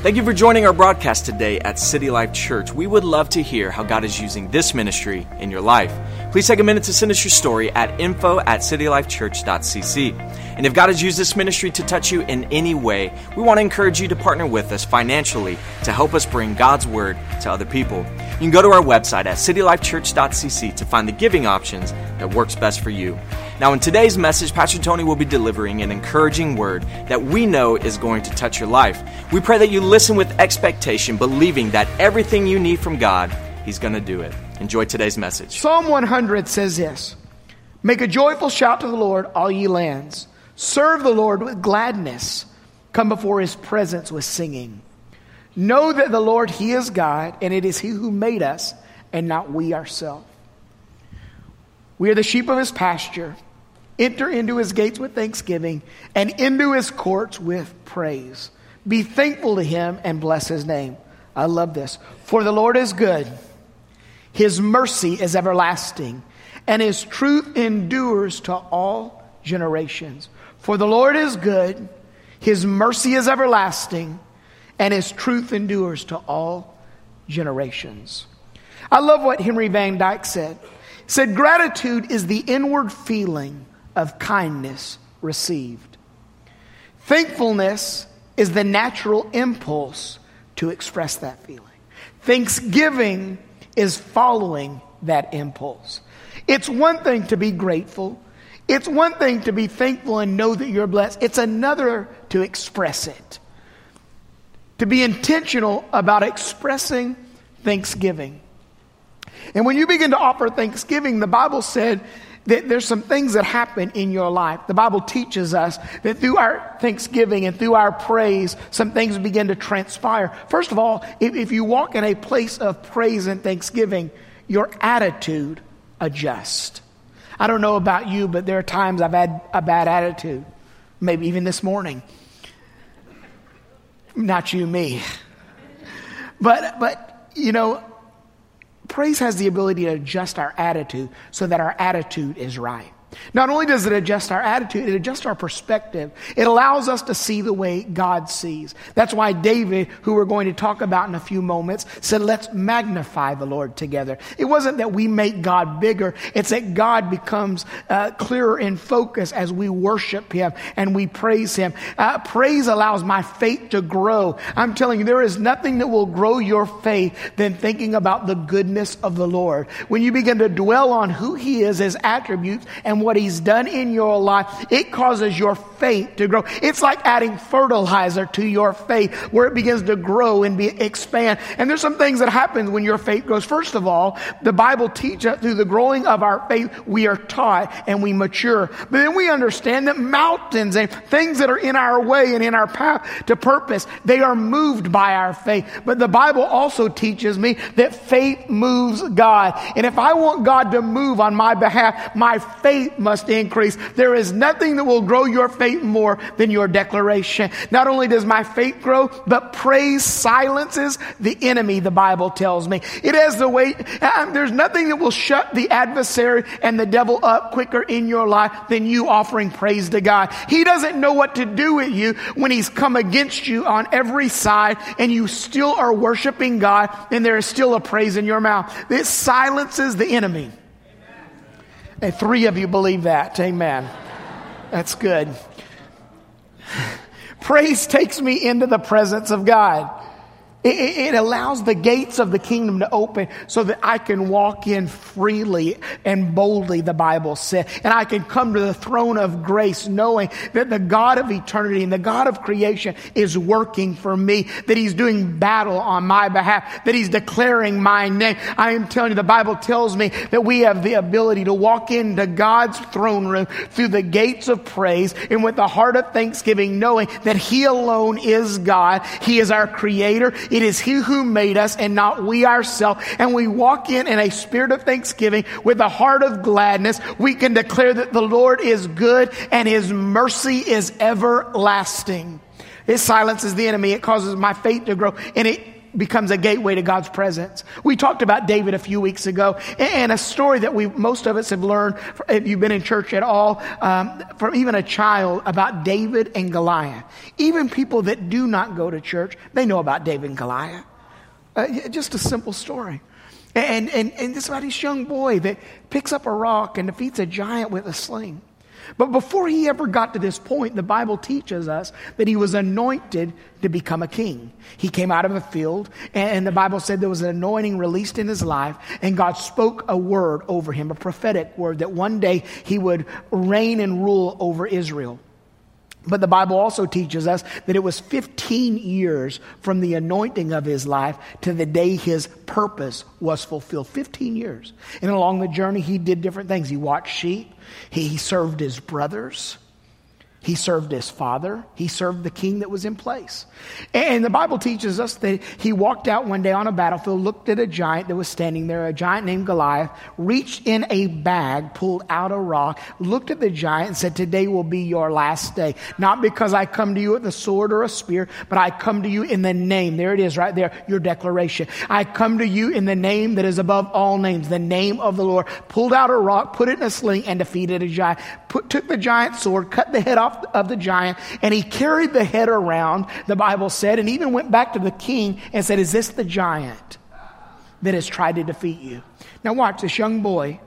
Thank you for joining our broadcast today at City Life Church. We would love to hear how God is using this ministry in your life. Please take a minute to send us your story at info at citylifechurch.cc. And if God has used this ministry to touch you in any way, we want to encourage you to partner with us financially to help us bring God's word to other people. You can go to our website at citylifechurch.cc to find the giving options that works best for you. Now, in today's message, Pastor Tony will be delivering an encouraging word that we know is going to touch your life. We pray that you listen with expectation, believing that everything you need from God, He's going to do it. Enjoy today's message. Psalm 100 says this Make a joyful shout to the Lord, all ye lands. Serve the Lord with gladness. Come before His presence with singing. Know that the Lord, He is God, and it is He who made us, and not we ourselves. We are the sheep of His pasture. Enter into his gates with thanksgiving and into his courts with praise. Be thankful to him and bless his name. I love this. For the Lord is good, his mercy is everlasting, and his truth endures to all generations. For the Lord is good, his mercy is everlasting, and his truth endures to all generations. I love what Henry Van Dyke said. He said, Gratitude is the inward feeling of kindness received. Thankfulness is the natural impulse to express that feeling. Thanksgiving is following that impulse. It's one thing to be grateful. It's one thing to be thankful and know that you're blessed. It's another to express it. To be intentional about expressing thanksgiving. And when you begin to offer thanksgiving, the Bible said there's some things that happen in your life. The Bible teaches us that through our thanksgiving and through our praise, some things begin to transpire. First of all, if, if you walk in a place of praise and thanksgiving, your attitude adjusts. I don't know about you, but there are times I've had a bad attitude. Maybe even this morning. Not you, me. But, but, you know, Praise has the ability to adjust our attitude so that our attitude is right. Not only does it adjust our attitude, it adjusts our perspective. It allows us to see the way God sees. That's why David, who we're going to talk about in a few moments, said, let's magnify the Lord together. It wasn't that we make God bigger. It's that God becomes uh, clearer in focus as we worship Him and we praise Him. Uh, praise allows my faith to grow. I'm telling you, there is nothing that will grow your faith than thinking about the goodness of the Lord. When you begin to dwell on who He is, His attributes, and what He's done in your life, it causes your faith to grow. It's like adding fertilizer to your faith where it begins to grow and be, expand. And there's some things that happen when your faith grows. First of all, the Bible teaches through the growing of our faith, we are taught and we mature. But then we understand that mountains and things that are in our way and in our path to purpose, they are moved by our faith. But the Bible also teaches me that faith moves God. And if I want God to move on my behalf, my faith must increase. There is nothing that will grow your faith more than your declaration. Not only does my faith grow, but praise silences the enemy, the Bible tells me. It has the weight, um, there's nothing that will shut the adversary and the devil up quicker in your life than you offering praise to God. He doesn't know what to do with you when he's come against you on every side and you still are worshiping God and there is still a praise in your mouth. This silences the enemy. Three of you believe that. Amen. That's good. Praise takes me into the presence of God. It, allows the gates of the kingdom to open so that I can walk in freely and boldly, the Bible said. And I can come to the throne of grace knowing that the God of eternity and the God of creation is working for me, that He's doing battle on my behalf, that He's declaring my name. I am telling you, the Bible tells me that we have the ability to walk into God's throne room through the gates of praise and with the heart of thanksgiving, knowing that He alone is God. He is our creator. It is He who made us and not we ourselves. And we walk in in a spirit of thanksgiving with a heart of gladness. We can declare that the Lord is good and His mercy is everlasting. It silences the enemy. It causes my faith to grow and it becomes a gateway to God's presence. We talked about David a few weeks ago, and a story that we most of us have learned if you've been in church at all, um, from even a child about David and Goliath. Even people that do not go to church, they know about David and Goliath. Uh, just a simple story. And, and, and this about this young boy that picks up a rock and defeats a giant with a sling. But before he ever got to this point, the Bible teaches us that he was anointed to become a king. He came out of a field, and the Bible said there was an anointing released in his life, and God spoke a word over him, a prophetic word, that one day he would reign and rule over Israel. But the Bible also teaches us that it was 15 years from the anointing of his life to the day his purpose was fulfilled. 15 years. And along the journey, he did different things. He watched sheep, he, served his brothers. He served his father. He served the king that was in place. And the Bible teaches us that he walked out one day on a battlefield, looked at a giant that was standing there, a giant named Goliath, reached in a bag, pulled out a rock, looked at the giant and said, Today will be your last day. Not because I come to you with a sword or a spear, but I come to you in the name. There it is right there, your declaration. I come to you in the name that is above all names, the name of the Lord. Pulled out a rock, put it in a sling, and defeated a giant. Put, took the giant's sword, cut the head off of the giant and he carried the head around, the Bible said, and even went back to the king and said, Is this the giant that has tried to defeat you? Now, watch this young boy.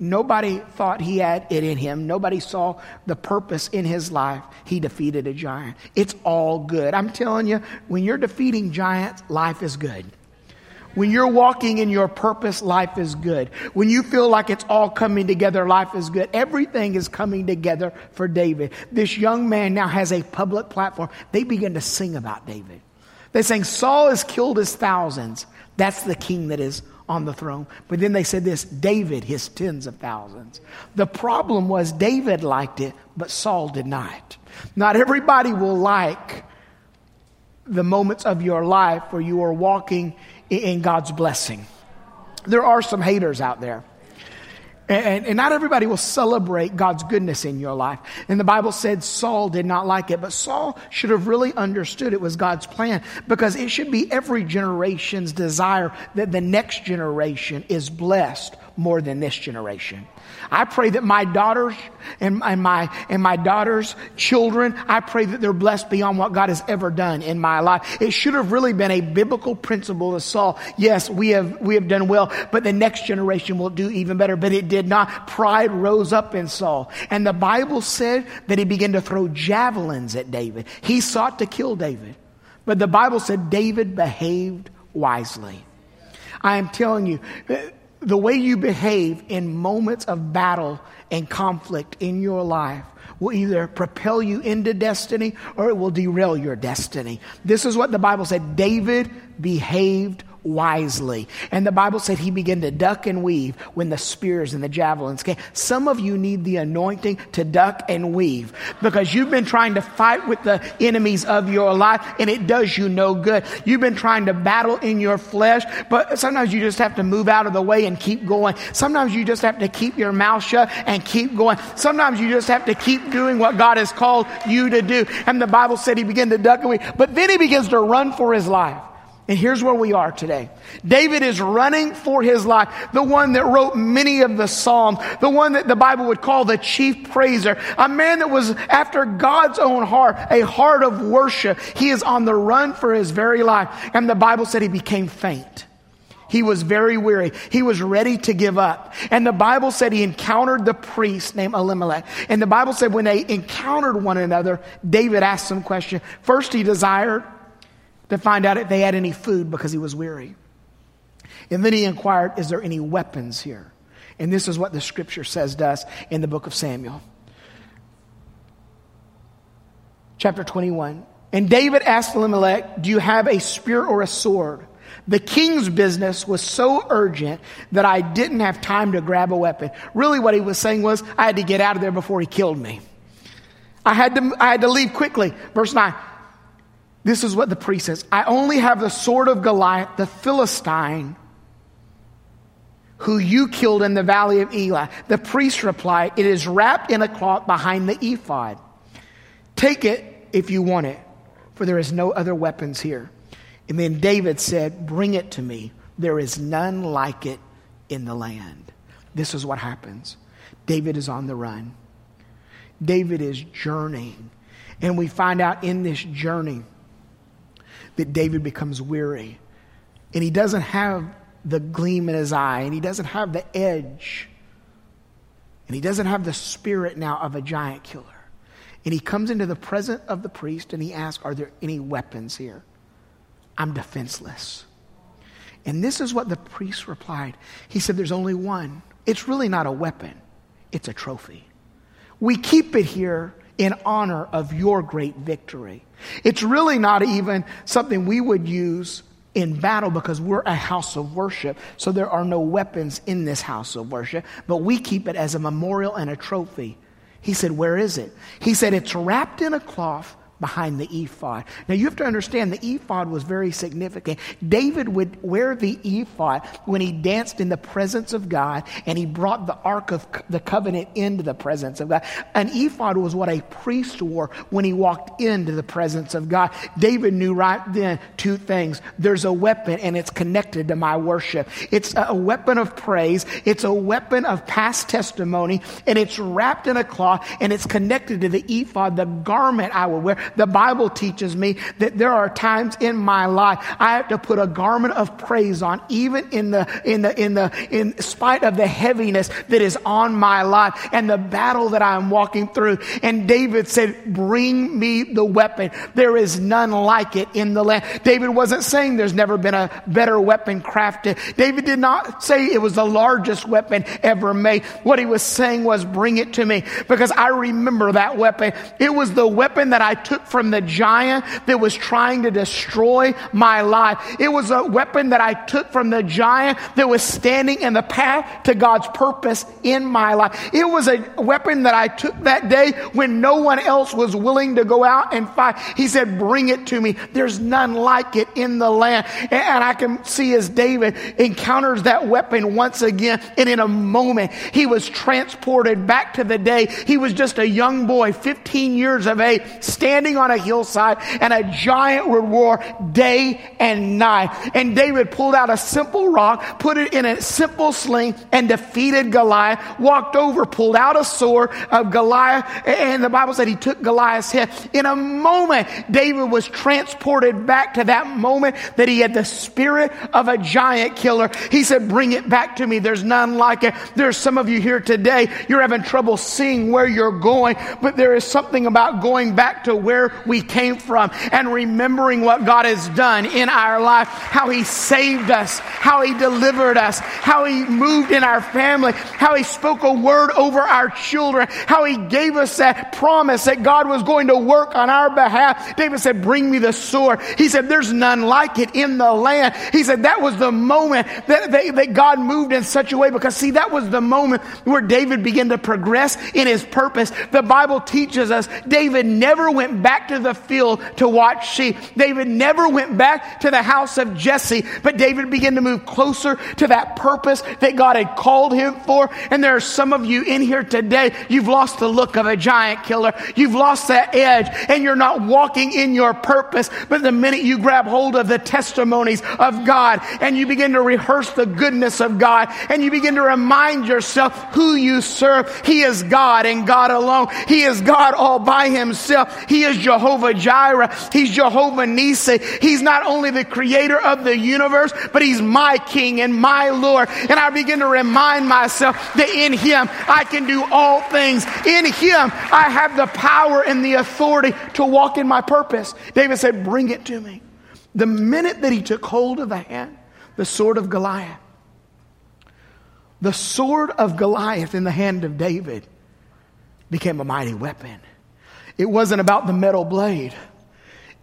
Nobody thought he had it in him. Nobody saw the purpose in his life. He defeated a giant. It's all good. I'm telling you, when you're defeating giants, life is good. When you're walking in your purpose, life is good. When you feel like it's all coming together, life is good. Everything is coming together for David. This young man now has a public platform. They begin to sing about David. They sing, Saul has killed his thousands. That's the king that is on the throne. But then they said this David, his tens of thousands. The problem was David liked it, but Saul did not. Not everybody will like the moments of your life where you are walking in God's blessing. There are some haters out there. And, and, not everybody will celebrate God's goodness in your life. And the Bible said Saul did not like it, but Saul should have really understood it was God's plan because it should be every generation's desire that the next generation is blessed more than this generation. I pray that my daughters and, and, my, and my daughters' children, I pray that they're blessed beyond what God has ever done in my life. It should have really been a biblical principle to Saul. Yes, we have, we have done well, but the next generation will do even better. But it did not. Pride rose up in Saul. And the Bible said that he began to throw javelins at David. He sought to kill David. But the Bible said David behaved wisely. I am telling you, the way you behave in moments of battle and conflict in your life will either propel you into destiny or it will derail your destiny. This is what the Bible said David behaved wisely. And the Bible said he began to duck and weave when the spears and the javelins came. Some of you need the anointing to duck and weave because you've been trying to fight with the enemies of your life and it does you no good. You've been trying to battle in your flesh, but sometimes you just have to move out of the way and keep going. Sometimes you just have to keep your mouth shut and keep going. Sometimes you just have to keep doing what God has called you to do. And the Bible said he began to duck and weave, but then he begins to run for his life. And here's where we are today. David is running for his life. The one that wrote many of the Psalms. The one that the Bible would call the chief praiser. A man that was after God's own heart, a heart of worship. He is on the run for his very life. And the Bible said he became faint. He was very weary. He was ready to give up. And the Bible said he encountered the priest named Elimelech. And the Bible said when they encountered one another, David asked some question. First, he desired to find out if they had any food because he was weary. And then he inquired, Is there any weapons here? And this is what the scripture says to us in the book of Samuel. Chapter 21. And David asked Elimelech, Do you have a spear or a sword? The king's business was so urgent that I didn't have time to grab a weapon. Really, what he was saying was, I had to get out of there before he killed me. I had to, I had to leave quickly. Verse 9. This is what the priest says I only have the sword of Goliath, the Philistine, who you killed in the valley of Elah. The priest replied, It is wrapped in a cloth behind the ephod. Take it if you want it, for there is no other weapons here. And then David said, Bring it to me. There is none like it in the land. This is what happens David is on the run, David is journeying. And we find out in this journey that David becomes weary. And he doesn't have the gleam in his eye, and he doesn't have the edge, and he doesn't have the spirit now of a giant killer. And he comes into the presence of the priest and he asks, Are there any weapons here? I'm defenseless. And this is what the priest replied. He said, There's only one. It's really not a weapon, it's a trophy. We keep it here in honor of your great victory. It's really not even something we would use in battle because we're a house of worship. So there are no weapons in this house of worship, but we keep it as a memorial and a trophy. He said, Where is it? He said, It's wrapped in a cloth behind the ephod. Now you have to understand the ephod was very significant. David would wear the ephod when he danced in the presence of God and he brought the ark of the covenant into the presence of God. An ephod was what a priest wore when he walked into the presence of God. David knew right then two things. There's a weapon and it's connected to my worship. It's a weapon of praise. It's a weapon of past testimony and it's wrapped in a cloth and it's connected to the ephod, the garment I will wear. The Bible teaches me that there are times in my life I have to put a garment of praise on, even in the, in the, in the, in spite of the heaviness that is on my life and the battle that I'm walking through. And David said, bring me the weapon. There is none like it in the land. David wasn't saying there's never been a better weapon crafted. David did not say it was the largest weapon ever made. What he was saying was, bring it to me because I remember that weapon. It was the weapon that I took from the giant that was trying to destroy my life. It was a weapon that I took from the giant that was standing in the path to God's purpose in my life. It was a weapon that I took that day when no one else was willing to go out and fight. He said, Bring it to me. There's none like it in the land. And I can see as David encounters that weapon once again, and in a moment, he was transported back to the day he was just a young boy, 15 years of age, standing standing on a hillside and a giant would roar day and night. And David pulled out a simple rock, put it in a simple sling and defeated Goliath, walked over, pulled out a sword of Goliath. And the Bible said he took Goliath's head. In a moment, David was transported back to that moment that he had the spirit of a giant killer. He said, bring it back to me. There's none like it. There's some of you here today. You're having trouble seeing where you're going, but there is something about going back to where where we came from and remembering what God has done in our life, how He saved us, how He delivered us, how He moved in our family, how He spoke a word over our children, how He gave us that promise that God was going to work on our behalf. David said, Bring me the sword. He said, There's none like it in the land. He said, That was the moment that, that, that God moved in such a way because, see, that was the moment where David began to progress in his purpose. The Bible teaches us David never went back to the field to watch sheep. David never went back to the house of Jesse, but David began to move closer to that purpose that God had called him for. And there are some of you in here today, you've lost the look of a giant killer. You've lost that edge and you're not walking in your purpose. But the minute you grab hold of the testimonies of God and you begin to rehearse the goodness of God and you begin to remind yourself who you serve, He is God and God alone. He is God all by Himself. He is Jehovah Jireh. He's Jehovah Nisi. He's not only the creator of the universe, but he's my king and my Lord. And I begin to remind myself that in him I can do all things. In him I have the power and the authority to walk in my purpose. David said, Bring it to me. The minute that he took hold of the hand, the sword of Goliath, the sword of Goliath in the hand of David became a mighty weapon. It wasn't about the metal blade,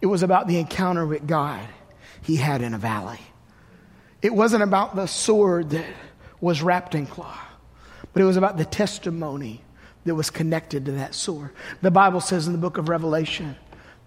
it was about the encounter with God he had in a valley. It wasn't about the sword that was wrapped in cloth, but it was about the testimony that was connected to that sword. The Bible says in the book of Revelation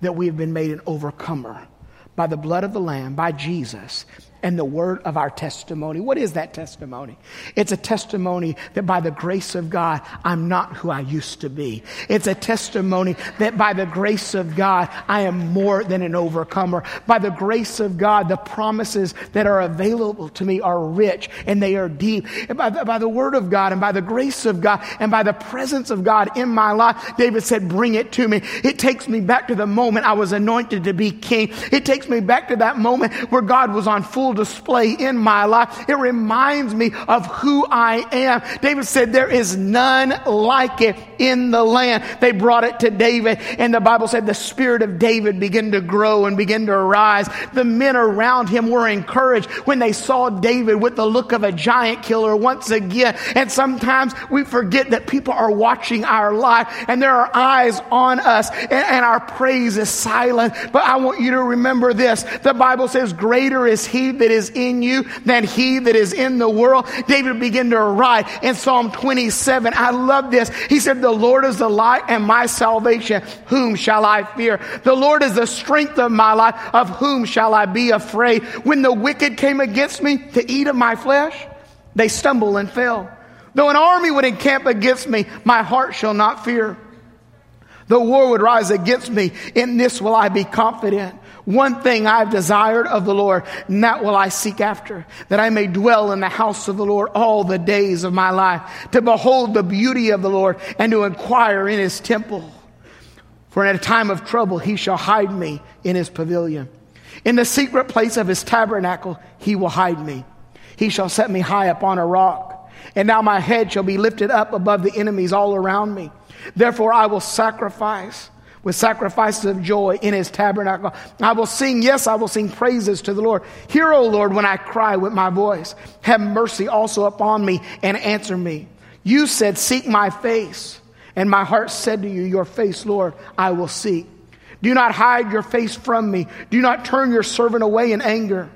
that we have been made an overcomer by the blood of the Lamb, by Jesus, and the word of our testimony. What is that testimony? It's a testimony that by the grace of God, I'm not who I used to be. It's a testimony that by the grace of God, I am more than an overcomer. By the grace of God, the promises that are available to me are rich and they are deep. And by the, by the word of God and by the grace of God and by the presence of God in my life, David said, bring it to me. It takes me back to the moment I was anointed to be king. It takes me back to that moment where God was on full display in my life. It reminds me of who I am. David said, there is none like it in the land. They brought it to David and the Bible said the spirit of David began to grow and begin to arise. The men around him were encouraged when they saw David with the look of a giant killer once again. And sometimes we forget that people are watching our life and there are eyes on us and, and our praise is silent. But I want you to remember this. The Bible says, greater is he that is in you than he that is in the world. David began to write in Psalm 27. I love this. He said, the Lord is the light and my salvation. Whom shall I fear? The Lord is the strength of my life. Of whom shall I be afraid? When the wicked came against me to eat of my flesh, they stumble and fell. Though an army would encamp against me, my heart shall not fear. The war would rise against me. In this will I be confident. One thing I've desired of the Lord, and that will I seek after, that I may dwell in the house of the Lord all the days of my life, to behold the beauty of the Lord and to inquire in his temple. For in a time of trouble he shall hide me in his pavilion. In the secret place of his tabernacle he will hide me. He shall set me high upon a rock. And now my head shall be lifted up above the enemies all around me. Therefore I will sacrifice with sacrifices of joy in his tabernacle. I will sing, yes, I will sing praises to the Lord. Hear, O Lord, when I cry with my voice. Have mercy also upon me and answer me. You said, Seek my face. And my heart said to you, Your face, Lord, I will seek. Do not hide your face from me. Do not turn your servant away in anger.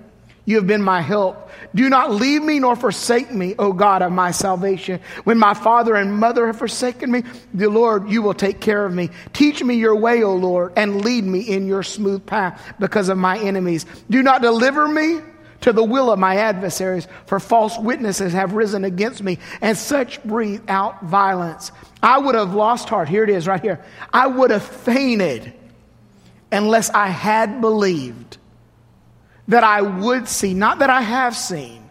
You have been my help. Do not leave me nor forsake me, O God of my salvation. When my father and mother have forsaken me, the Lord, you will take care of me. Teach me your way, O Lord, and lead me in your smooth path because of my enemies. Do not deliver me to the will of my adversaries, for false witnesses have risen against me, and such breathe out violence. I would have lost heart. Here it is, right here. I would have fainted unless I had believed that I would see, not that I have seen,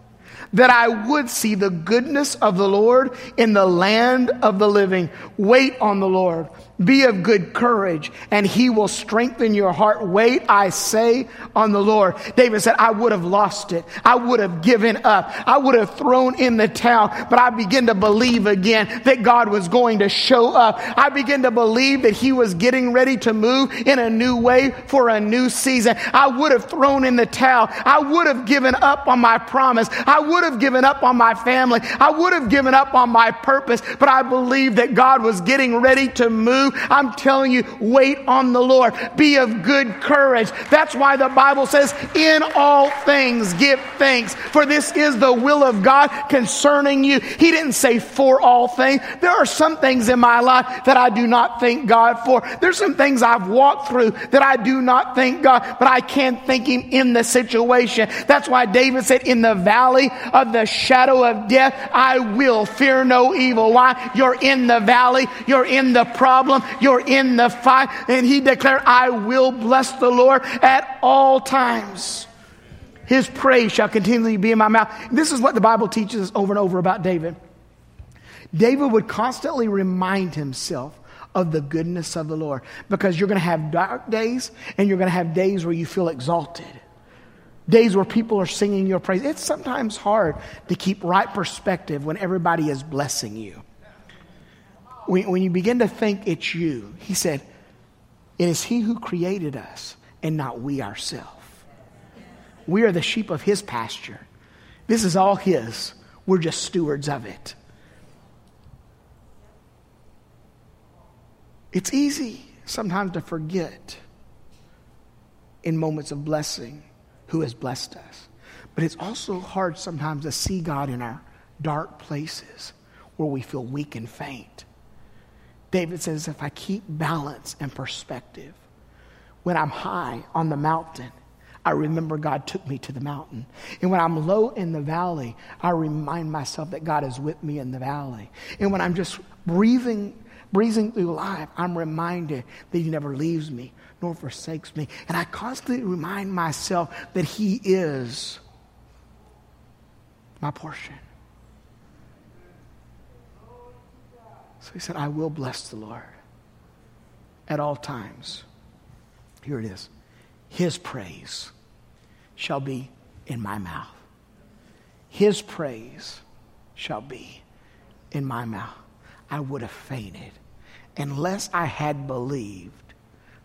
that I would see the goodness of the Lord in the land of the living. Wait on the Lord. Be of good courage, and he will strengthen your heart. Wait, I say, on the Lord. David said, I would have lost it. I would have given up. I would have thrown in the towel, but I began to believe again that God was going to show up. I began to believe that he was getting ready to move in a new way for a new season. I would have thrown in the towel. I would have given up on my promise. I would have given up on my family. I would have given up on my purpose, but I believed that God was getting ready to move I'm telling you, wait on the Lord. Be of good courage. That's why the Bible says, in all things give thanks, for this is the will of God concerning you. He didn't say for all things. There are some things in my life that I do not thank God for. There's some things I've walked through that I do not thank God, but I can't thank Him in the situation. That's why David said, in the valley of the shadow of death, I will fear no evil. Why? You're in the valley. You're in the problem you're in the fight. And he declared, I will bless the Lord at all times. His praise shall continually be in my mouth. This is what the Bible teaches us over and over about David. David would constantly remind himself of the goodness of the Lord because you're going to have dark days and you're going to have days where you feel exalted. Days where people are singing your praise. It's sometimes hard to keep right perspective when everybody is blessing you when, when you begin to think it's you, he said, It is he who created us and not we ourselves. We are the sheep of his pasture. This is all his. We're just stewards of it. It's easy sometimes to forget in moments of blessing who has blessed us. But it's also hard sometimes to see God in our dark places where we feel weak and faint. David says, if I keep balance and perspective, when I'm high on the mountain, I remember God took me to the mountain. And when I'm low in the valley, I remind myself that God is with me in the valley. And when I'm just breathing, breathing through life, I'm reminded that He never leaves me nor forsakes me. And I constantly remind myself that He is my portion. So he said, I will bless the Lord at all times. Here it is. His praise shall be in my mouth. His praise shall be in my mouth. I would have fainted unless I had believed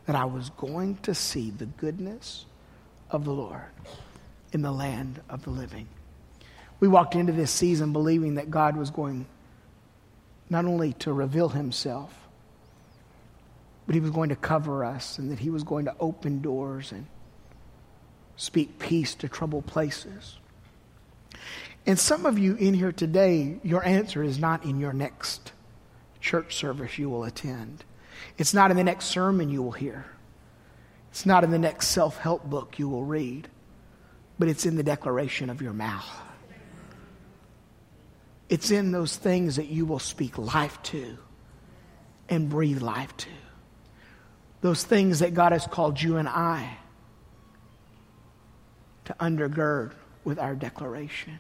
that I was going to see the goodness of the Lord in the land of the living. We walked into this season believing that God was going not only to reveal himself, but he was going to cover us and that he was going to open doors and speak peace to troubled places. And some of you in here today, your answer is not in your next church service you will attend. It's not in the next sermon you will hear. It's not in the next self help book you will read, but it's in the declaration of your mouth. It's in those things that you will speak life to and breathe life to. Those things that God has called you and I to undergird with our declaration.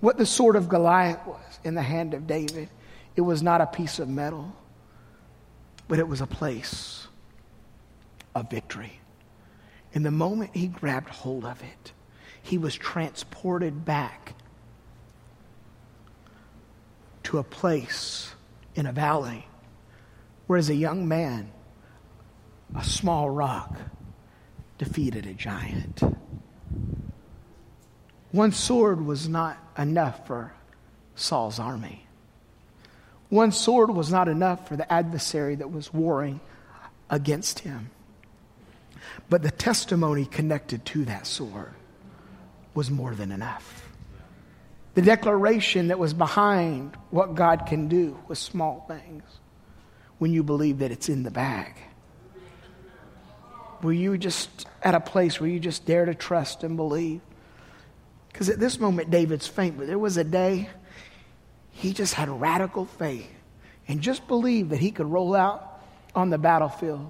What the sword of Goliath was in the hand of David, it was not a piece of metal, but it was a place of victory. In the moment he grabbed hold of it, he was transported back to a place in a valley where, as a young man, a small rock defeated a giant. One sword was not enough for Saul's army. One sword was not enough for the adversary that was warring against him. But the testimony connected to that sword was more than enough. The declaration that was behind what God can do with small things when you believe that it's in the bag. Were you just at a place where you just dare to trust and believe? Because at this moment, David's faint, but there was a day he just had radical faith and just believed that he could roll out on the battlefield,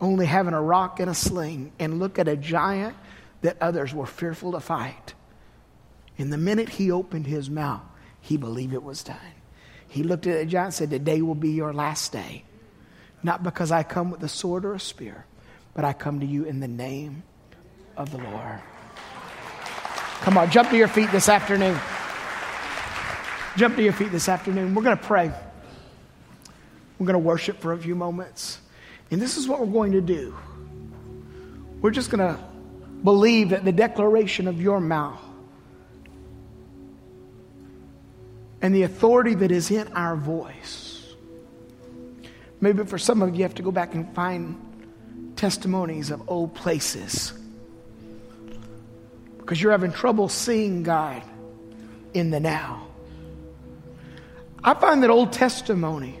only having a rock and a sling, and look at a giant that others were fearful to fight. And the minute he opened his mouth, he believed it was done. He looked at giant and said, Today will be your last day. Not because I come with a sword or a spear, but I come to you in the name of the Lord. Come on, jump to your feet this afternoon. Jump to your feet this afternoon. We're going to pray. We're going to worship for a few moments. And this is what we're going to do. We're just going to believe that the declaration of your mouth and the authority that is in our voice. Maybe for some of you, you have to go back and find testimonies of old places because you're having trouble seeing God in the now. I find that old testimony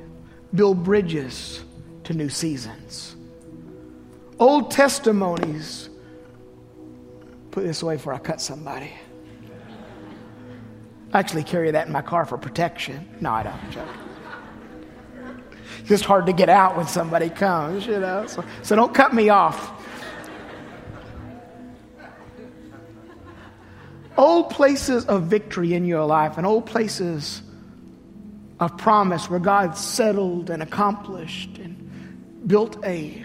build bridges to new seasons. Old testimonies, put this away before I cut somebody. I actually carry that in my car for protection. No, I don't. It's just hard to get out when somebody comes, you know. So, so don't cut me off. Old places of victory in your life and old places of promise where God settled and accomplished and built a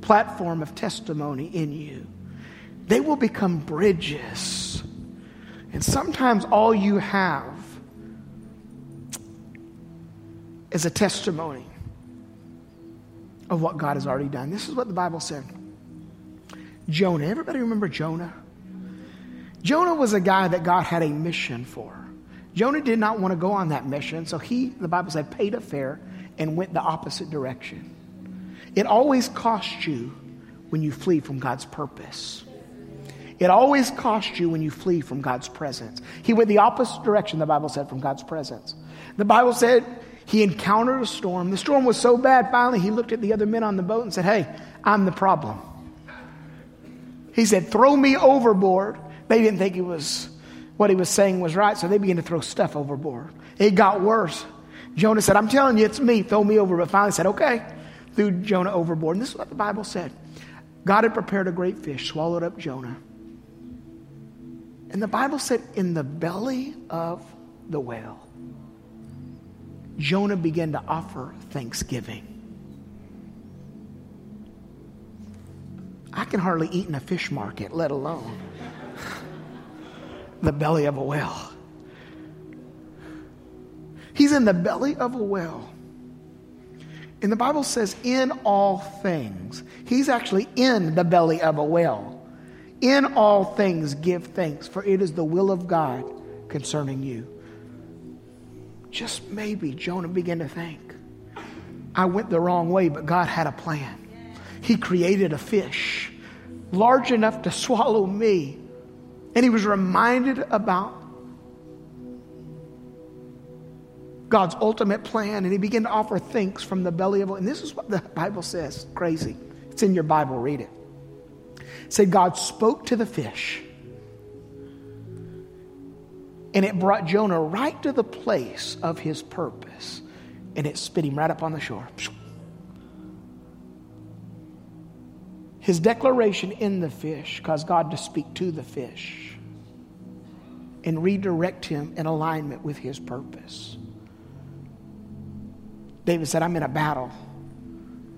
platform of testimony in you, they will become bridges and sometimes all you have is a testimony of what God has already done. This is what the Bible said. Jonah. Everybody remember Jonah? Jonah was a guy that God had a mission for. Jonah did not want to go on that mission, so he, the Bible said, paid a fare and went the opposite direction. It always costs you when you flee from God's purpose. It always costs you when you flee from God's presence. He went the opposite direction, the Bible said, from God's presence. The Bible said he encountered a storm. The storm was so bad, finally, he looked at the other men on the boat and said, Hey, I'm the problem. He said, Throw me overboard. They didn't think he was what he was saying was right, so they began to throw stuff overboard. It got worse. Jonah said, I'm telling you, it's me. Throw me over. But finally said, Okay. Threw Jonah overboard. And this is what the Bible said God had prepared a great fish, swallowed up Jonah. And the Bible said, In the belly of the whale, Jonah began to offer thanksgiving. I can hardly eat in a fish market, let alone the belly of a whale. He's in the belly of a whale. And the Bible says, in all things. He's actually in the belly of a whale. In all things, give thanks, for it is the will of God concerning you. Just maybe Jonah began to think, I went the wrong way, but God had a plan. He created a fish large enough to swallow me. And he was reminded about God's ultimate plan, and he began to offer thanks from the belly of. And this is what the Bible says. Crazy. It's in your Bible. Read it. Said God spoke to the fish, and it brought Jonah right to the place of his purpose, and it spit him right up on the shore. His declaration in the fish caused God to speak to the fish and redirect him in alignment with his purpose. David said, I'm in a battle.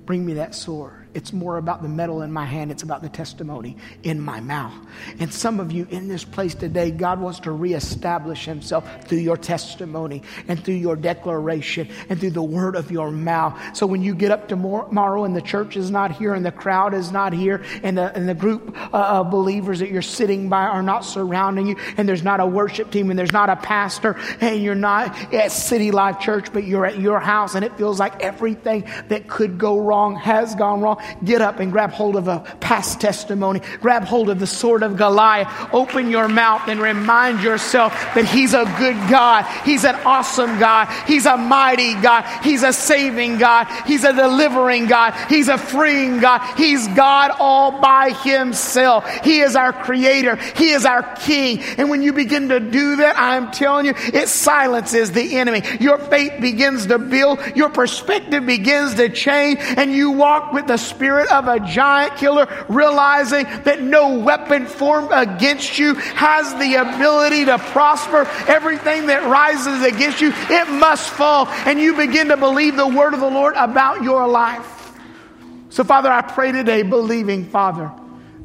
Bring me that sword. It's more about the metal in my hand, it's about the testimony in my mouth. And some of you in this place today, God wants to reestablish Himself through your testimony and through your declaration and through the word of your mouth. So when you get up tomorrow and the church is not here and the crowd is not here and the, and the group uh, of believers that you're sitting by are not surrounding you and there's not a worship team and there's not a pastor and you're not at City Life Church, but you're at your house and it feels like everything that could go wrong has gone wrong get up and grab hold of a past testimony. Grab hold of the sword of Goliath. Open your mouth and remind yourself that He's a good God. He's an awesome God. He's a mighty God. He's a saving God. He's a delivering God. He's a freeing God. He's God all by Himself. He is our creator. He is our king. And when you begin to do that, I'm telling you, it silences the enemy. Your faith begins to build. Your perspective begins to change and you walk with the spirit of a giant killer, realizing that no weapon formed against you has the ability to prosper. Everything that rises against you, it must fall. And you begin to believe the word of the Lord about your life. So, Father, I pray today, believing, Father,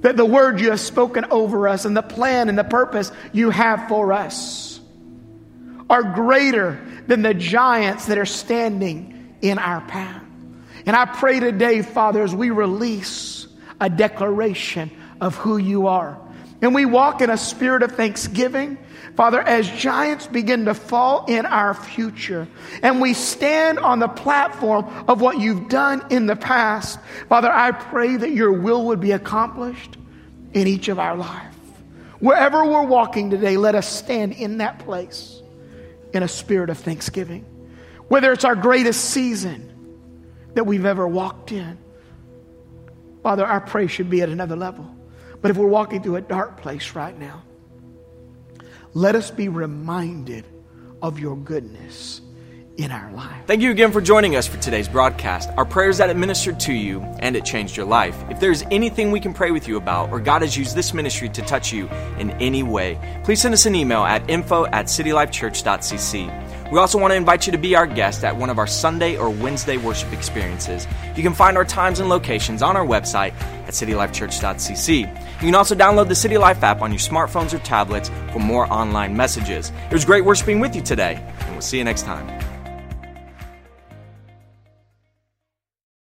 that the word you have spoken over us and the plan and the purpose you have for us are greater than the giants that are standing in our path. And I pray today, Father, as we release a declaration of who you are. And we walk in a spirit of thanksgiving. Father, as giants begin to fall in our future and we stand on the platform of what you've done in the past, Father, I pray that your will would be accomplished in each of our life. Wherever we're walking today, let us stand in that place in a spirit of thanksgiving. Whether it's our greatest season, that we've ever walked in. Father, our praise should be at another level. But if we're walking through a dark place right now, let us be reminded of your goodness in our life. Thank you again for joining us for today's broadcast. Our prayers that it ministered to you and it changed your life. If there's anything we can pray with you about or God has used this ministry to touch you in any way, please send us an email at info at citylifechurch.cc. We also want to invite you to be our guest at one of our Sunday or Wednesday worship experiences. You can find our times and locations on our website at citylifechurch.cc. You can also download the City Life app on your smartphones or tablets for more online messages. It was great worshiping with you today, and we'll see you next time.